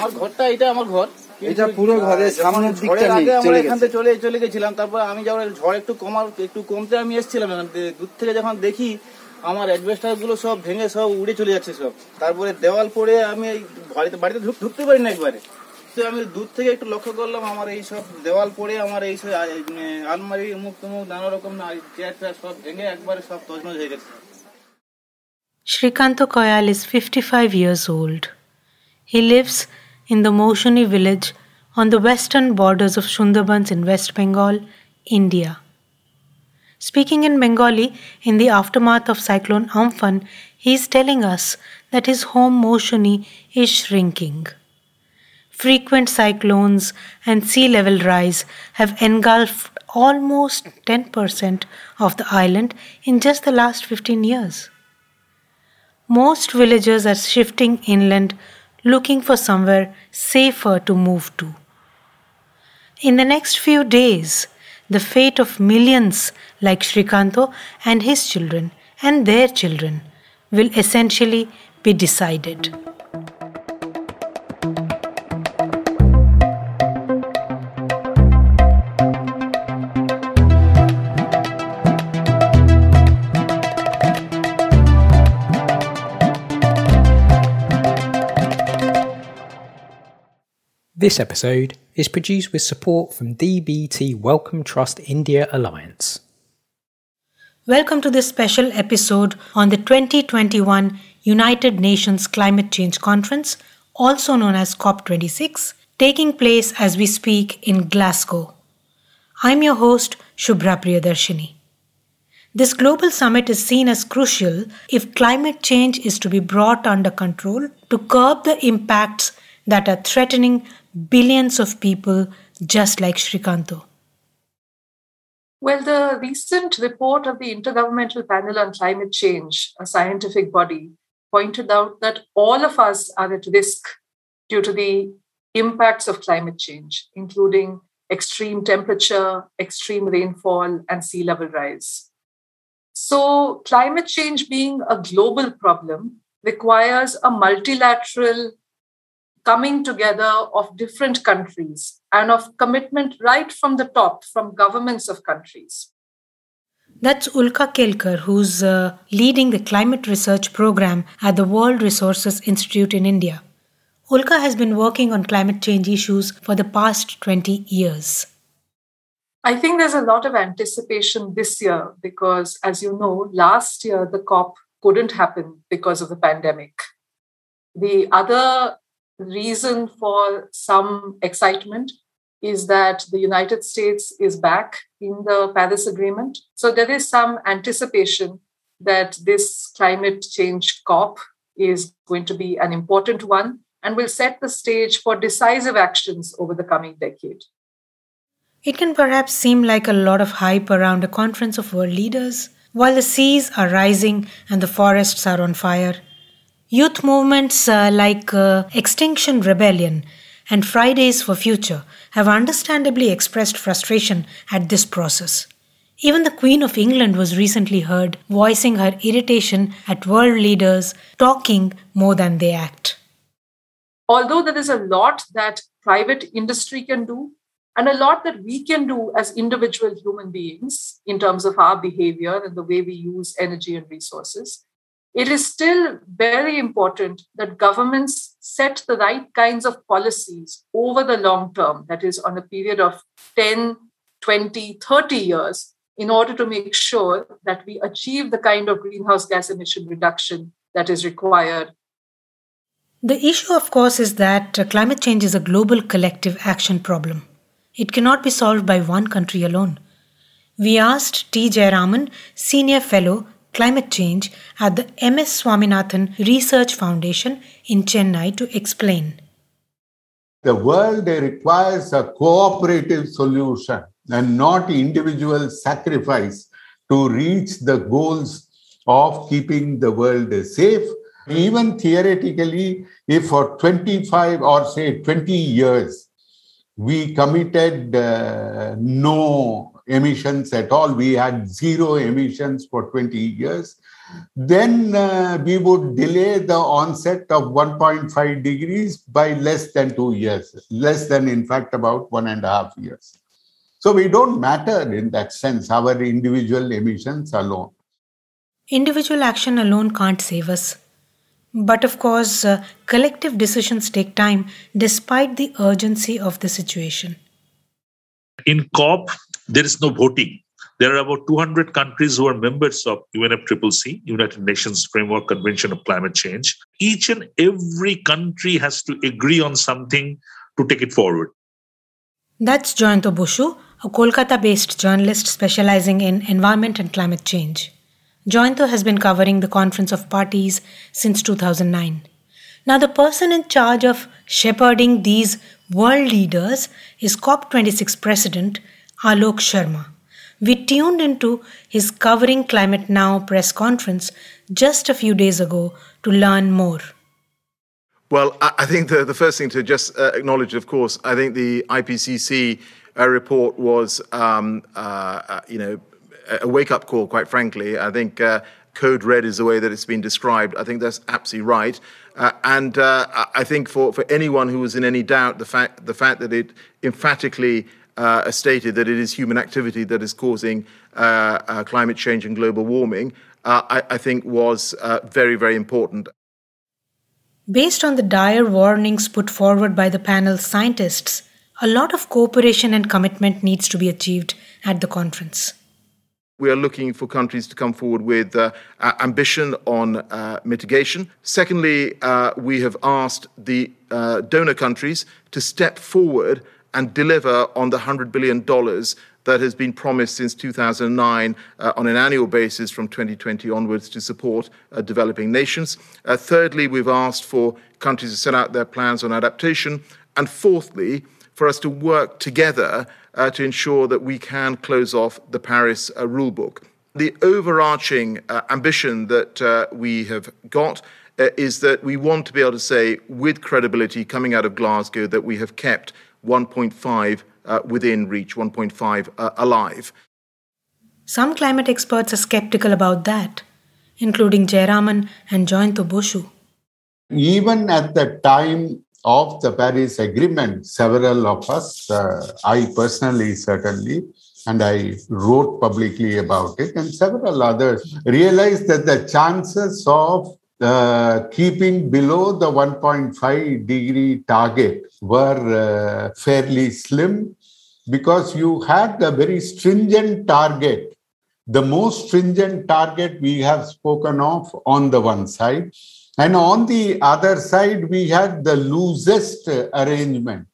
আমার ঘরটা এটা আমার ঘর। এটা পুরো সামনের দিকটা আগে আমরা এখান থেকে চলে চলে গেছিলাম তারপর আমি যখন ঝড় একটু কমার একটু কমতে আমি এসেছিলাম এখান থেকে দূর থেকে যখন দেখি আমার অ্যাডভেস্টারগুলো সব ভেঙে সব উড়ে চলে যাচ্ছে সব। তারপরে দেওয়াল পড়ে আমি বাড়িতে বাড়িতে ঢুকতে পারি না একবারে। তো আমি দূর থেকে একটু লক্ষ্য করলাম আমার এই সব দেওয়াল পড়ে আমার এই সব মানে আলমারি মুখ তুমুক নানা রকম চেয়ার সব ভেঙে একবারে সব তছনছ হয়ে গেছে। Srikanto Koyal is 55 years old. He lives in the Moshuni village on the western borders of Sundarbans in West Bengal, India. Speaking in Bengali in the aftermath of Cyclone Amphan, he is telling us that his home Moshuni is shrinking. Frequent cyclones and sea level rise have engulfed almost 10% of the island in just the last 15 years. Most villagers are shifting inland looking for somewhere safer to move to. In the next few days, the fate of millions like Srikanto and his children and their children will essentially be decided. This episode is produced with support from DBT Wellcome Trust India Alliance. Welcome to this special episode on the 2021 United Nations Climate Change Conference, also known as COP26, taking place as we speak in Glasgow. I'm your host, Shubhra Priyadarshini. This global summit is seen as crucial if climate change is to be brought under control to curb the impacts that are threatening billions of people just like Srikanto. Well, the recent report of the Intergovernmental Panel on Climate Change, a scientific body, pointed out that all of us are at risk due to the impacts of climate change, including extreme temperature, extreme rainfall, and sea level rise. So, climate change being a global problem requires a multilateral coming together of different countries and of commitment right from the top, from governments of countries. That's Ulka Kelkar, who's uh, leading the climate research program at the World Resources Institute in India. Ulka has been working on climate change issues for the past 20 years. I think there's a lot of anticipation this year because, as you know, last year the COP couldn't happen because of the pandemic. The other reason for some excitement is that the United States is back in the Paris Agreement. So there is some anticipation that this climate change COP is going to be an important one and will set the stage for decisive actions over the coming decade. It can perhaps seem like a lot of hype around a conference of world leaders. While the seas are rising and the forests are on fire, youth movements uh, like uh, Extinction Rebellion and Fridays for Future have understandably expressed frustration at this process. Even the Queen of England was recently heard voicing her irritation at world leaders talking more than they act. Although there is a lot that private industry can do, and a lot that we can do as individual human beings in terms of our behavior and the way we use energy and resources, it is still very important that governments set the right kinds of policies over the long term, that is, on a period of 10, 20, 30 years, in order to make sure that we achieve the kind of greenhouse gas emission reduction that is required. The issue, of course, is that uh, climate change is a global collective action problem. It cannot be solved by one country alone. We asked T. Jayaraman, Senior Fellow, Climate Change at the MS Swaminathan Research Foundation in Chennai to explain. The world requires a cooperative solution and not individual sacrifice to reach the goals of keeping the world safe. Even theoretically, if for 25 or say 20 years, we committed uh, no emissions at all. We had zero emissions for 20 years. then uh, we would delay the onset of 1.5 degrees by less than two years, less than, in fact, about one and a half years. So we don't matter in that sense, our individual emissions alone. Individual action alone can't save us. But of course, uh, collective decisions take time despite the urgency of the situation. In COP, there is no voting. There are about 200 countries who are members of UNFCCC, United Nations Framework Convention of Climate Change. Each and every country has to agree on something to take it forward. That's Joyanto Boshu, a Kolkata based journalist specializing in environment and climate change. Joyanto has been covering the Conference of Parties since 2009. Now, the person in charge of shepherding these world leaders is COP26 President Alok Sharma. We tuned into his Covering Climate Now press conference just a few days ago to learn more. Well, I think the, the first thing to just uh, acknowledge, of course, I think the IPCC uh, report was, um, uh, uh you know, a wake up call, quite frankly. I think uh, code red is the way that it's been described. I think that's absolutely right. Uh, and I think for, for anyone who was in any doubt, the fact, the fact that it emphatically uh, stated that it is human activity that is causing uh, uh, climate change and global warming, uh, I, I, think was uh, very, very important. Based on the dire warnings put forward by the panel's scientists, a lot of cooperation and commitment needs to be achieved at the conference. We are looking for countries to come forward with uh, ambition on uh, mitigation. Secondly, uh, we have asked the donor countries to step forward and deliver on the $100 billion that has been promised since 2009 uh, on an annual basis from 2020 onwards to support uh, developing nations. Uh, thirdly, we've asked for countries to set out their plans on adaptation. And fourthly, for us to work together uh, to ensure that we can close off the Paris uh, rulebook. The overarching uh, ambition that we have got is that we want to be able to say with credibility coming out of Glasgow that we have kept 1.5 uh, within reach, 1.5 uh, alive. Some climate experts are skeptical about that, including Jayaraman and Joyanto Boshu. Even at the time of the Paris Agreement, several of us, uh, I personally certainly, and I wrote publicly about it, and several others realized that the chances of uh, keeping below the 1.5 degree target were uh, fairly slim because you had a very stringent target. The most stringent target we have spoken of on the one side, and on the other side, we had the loosest arrangement.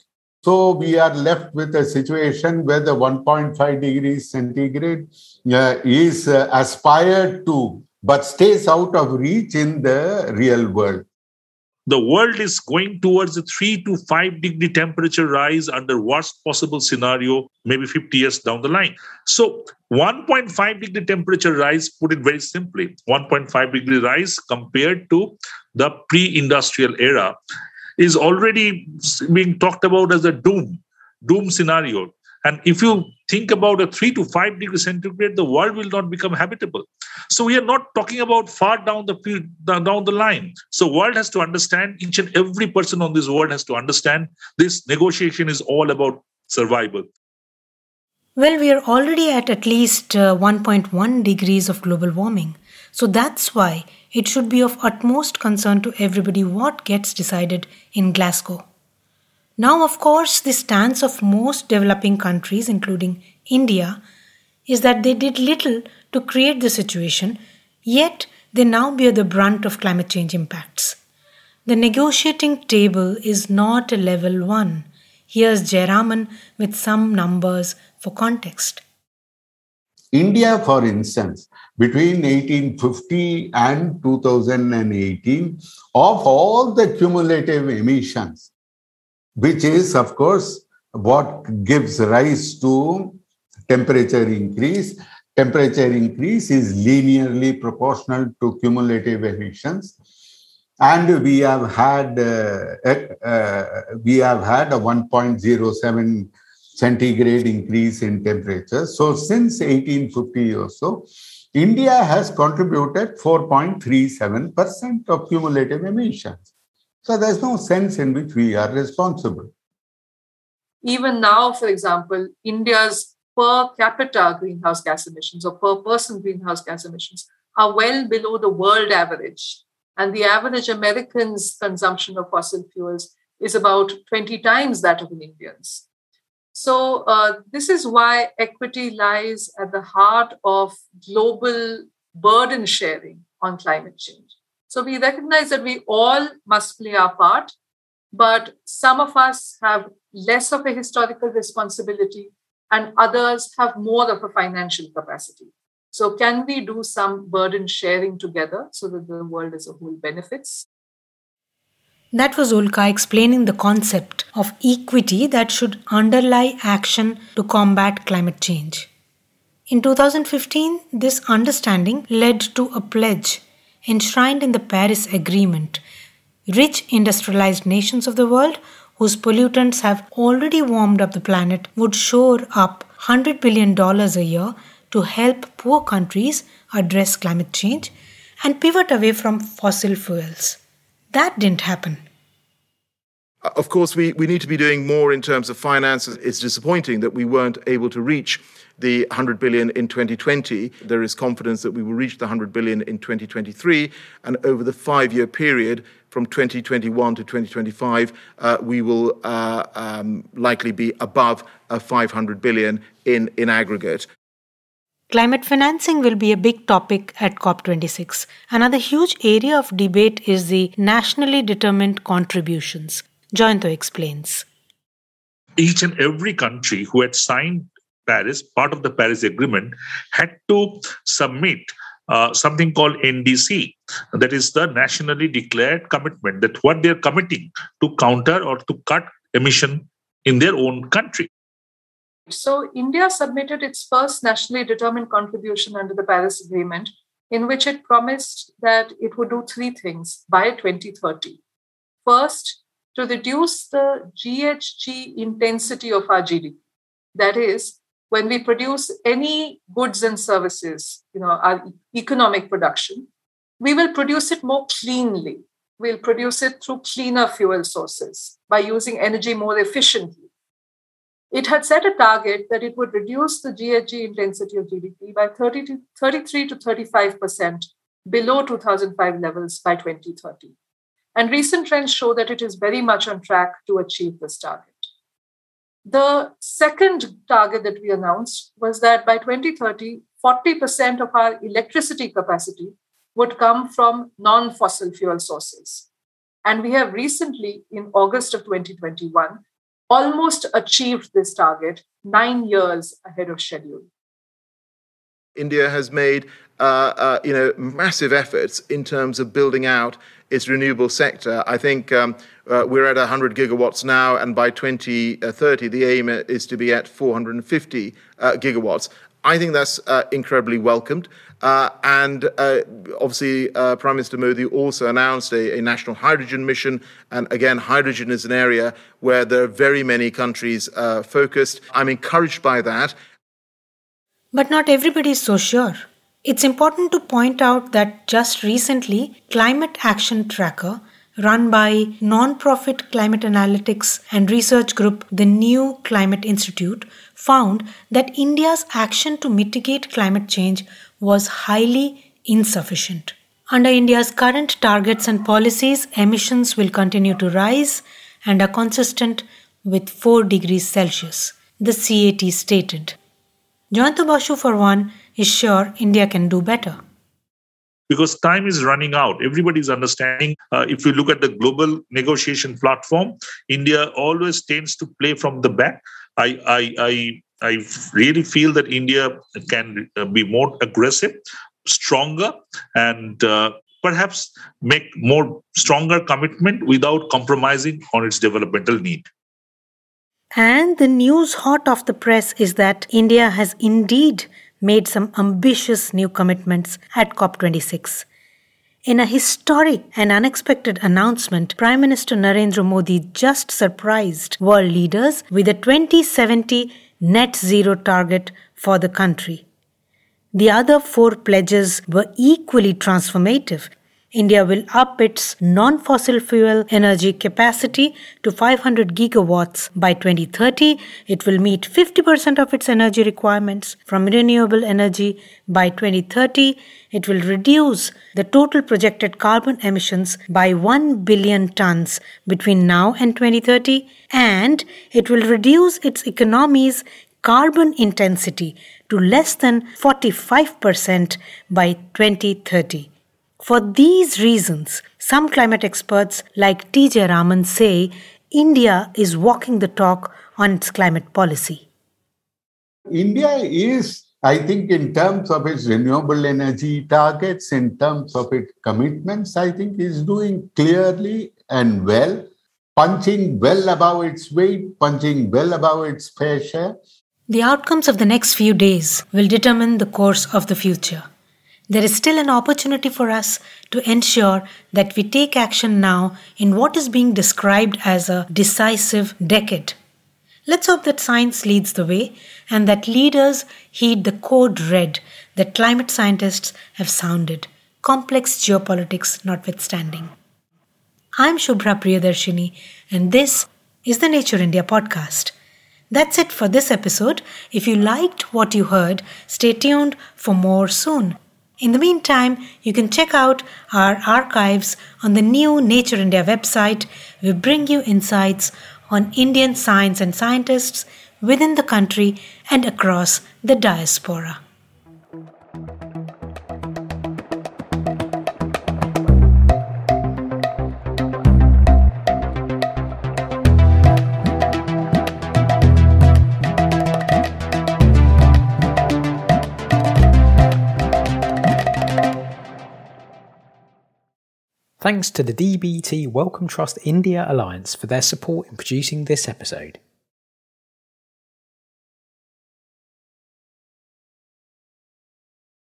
So we are left with a situation where the 1.5 degrees centigrade uh, is uh, aspired to but stays out of reach in the real world. The world is going towards a three to five degree temperature rise under worst possible scenario, maybe 50 years down the line. So, 1.5 degree temperature rise, put it very simply, 1.5 degree rise compared to the pre industrial era is already being talked about as a doom, doom scenario. And if you think about a three to five degree centigrade, the world will not become habitable. So we are not talking about far down the field, down the line. So world has to understand. Each and every person on this world has to understand. This negotiation is all about survival. Well, we are already at at least uh, 1.1 degrees of global warming. So that's why it should be of utmost concern to everybody what gets decided in Glasgow. Now, of course, the stance of most developing countries, including India, is that they did little to create the situation, yet they now bear the brunt of climate change impacts. The negotiating table is not a level one. Here's Jayaraman with some numbers for context. India, for instance, between 1850 and 2018, of all the cumulative emissions, which is, of course, what gives rise to temperature increase. Temperature increase is linearly proportional to cumulative emissions. And we have had uh, uh, we have had a 1.07 centigrade increase in temperature. So since 1850 or so, India has contributed 4.37% of cumulative emissions. So there's no sense in which we are responsible. Even now, for example, India's per capita greenhouse gas emissions or per person greenhouse gas emissions are well below the world average. And the average American's consumption of fossil fuels is about 20 times that of an Indian's. So, uh, this is why equity lies at the heart of global burden sharing on climate change. So, we recognize that we all must play our part, but some of us have less of a historical responsibility and others have more of a financial capacity. So, can we do some burden sharing together so that the world as a whole benefits? That was Ulka explaining the concept of equity that should underlie action to combat climate change. In 2015, this understanding led to a pledge enshrined in the Paris Agreement. Rich industrialized nations of the world whose pollutants have already warmed up the planet would shore up $100 billion a year to help poor countries address climate change and pivot away from fossil fuels. That didn't happen. Of course, we, we need to be doing more in terms of finance. It's disappointing that we weren't able to reach the 100 billion in 2020. There is confidence that we will reach the 100 billion in 2023. And over the five year period, from 2021 to 2025, uh, we will uh, um, likely be above uh, 500 billion in, in aggregate. Climate financing will be a big topic at COP26. Another huge area of debate is the nationally determined contributions. Jayanto explains. Each and every country who had signed Paris, part of the Paris Agreement, had to submit uh, something called NDC, that is the nationally declared commitment, that what they're committing to counter or to cut emission in their own country. So, India submitted its first nationally determined contribution under the Paris Agreement, in which it promised that it would do three things by 2030. First, to reduce the GHG intensity of our GDP. That is, when we produce any goods and services, you know, our economic production, we will produce it more cleanly. We'll produce it through cleaner fuel sources by using energy more efficiently. It had set a target that it would reduce the GHG intensity of GDP by 30 to 33 to 35% below 2005 levels by 2030. And recent trends show that it is very much on track to achieve this target. The second target that we announced was that by 2030, 40% of our electricity capacity would come from non fossil fuel sources. And we have recently, in August of 2021, almost achieved this target nine years ahead of schedule. India has made uh, uh, you know, massive efforts in terms of building out its renewable sector. I think um, uh, we're at 100 gigawatts now, and by 2030, the aim is to be at 450 uh, gigawatts. I think that's uh, incredibly welcomed. Uh, and uh, obviously, uh, Prime Minister Modi also announced a, a, national hydrogen mission. And again, hydrogen is an area where there are very many countries focused. I'm encouraged by that. But not everybody is so sure. It's important to point out that just recently, Climate Action Tracker, run by non-profit climate analytics and research group the New Climate Institute, found that India's action to mitigate climate change was highly insufficient. Under India's current targets and policies, emissions will continue to rise and are consistent with 4 degrees Celsius, the CAT stated. Jayanto Basu, for one, is sure India can do better. Because time is running out. Everybody is understanding. Uh, if you look at the global negotiation platform, India always tends to play from the back. I, I, I, I really feel that India can uh, be more aggressive, stronger, and uh, perhaps make more stronger commitment without compromising on its developmental need. And the news hot off the press is that India has indeed made some ambitious new commitments at COP26. In a historic and unexpected announcement, Prime Minister Narendra Modi just surprised world leaders with a 2070 net zero target for the country. The other four pledges were equally transformative. India will up its non fossil fuel energy capacity to 500 gigawatts by 2030. It will meet 50% of its energy requirements from renewable energy by 2030. It will reduce the total projected carbon emissions by 1 billion tons between now and 2030. And it will reduce its economy's carbon intensity to less than 45% by 2030. For these reasons, some climate experts like T. Jayaraman say India is walking the talk on its climate policy. India is, I think, in terms of its renewable energy targets, in terms of its commitments, I think is doing clearly and well, punching well above its weight, punching well above its fair share. The outcomes of the next few days will determine the course of the future. There is still an opportunity for us to ensure that we take action now in what is being described as a decisive decade. Let's hope that science leads the way and that leaders heed the code red that climate scientists have sounded, complex geopolitics notwithstanding. I'm Shubhra Priyadarshini, and this is the Nature India podcast. That's it for this episode. If you liked what you heard, stay tuned for more soon. In the meantime, you can check out our archives on the new Nature India website. We bring you insights on Indian science and scientists within the country and across the diaspora. Thanks to the DBT Wellcome Trust India Alliance for their support in producing this episode.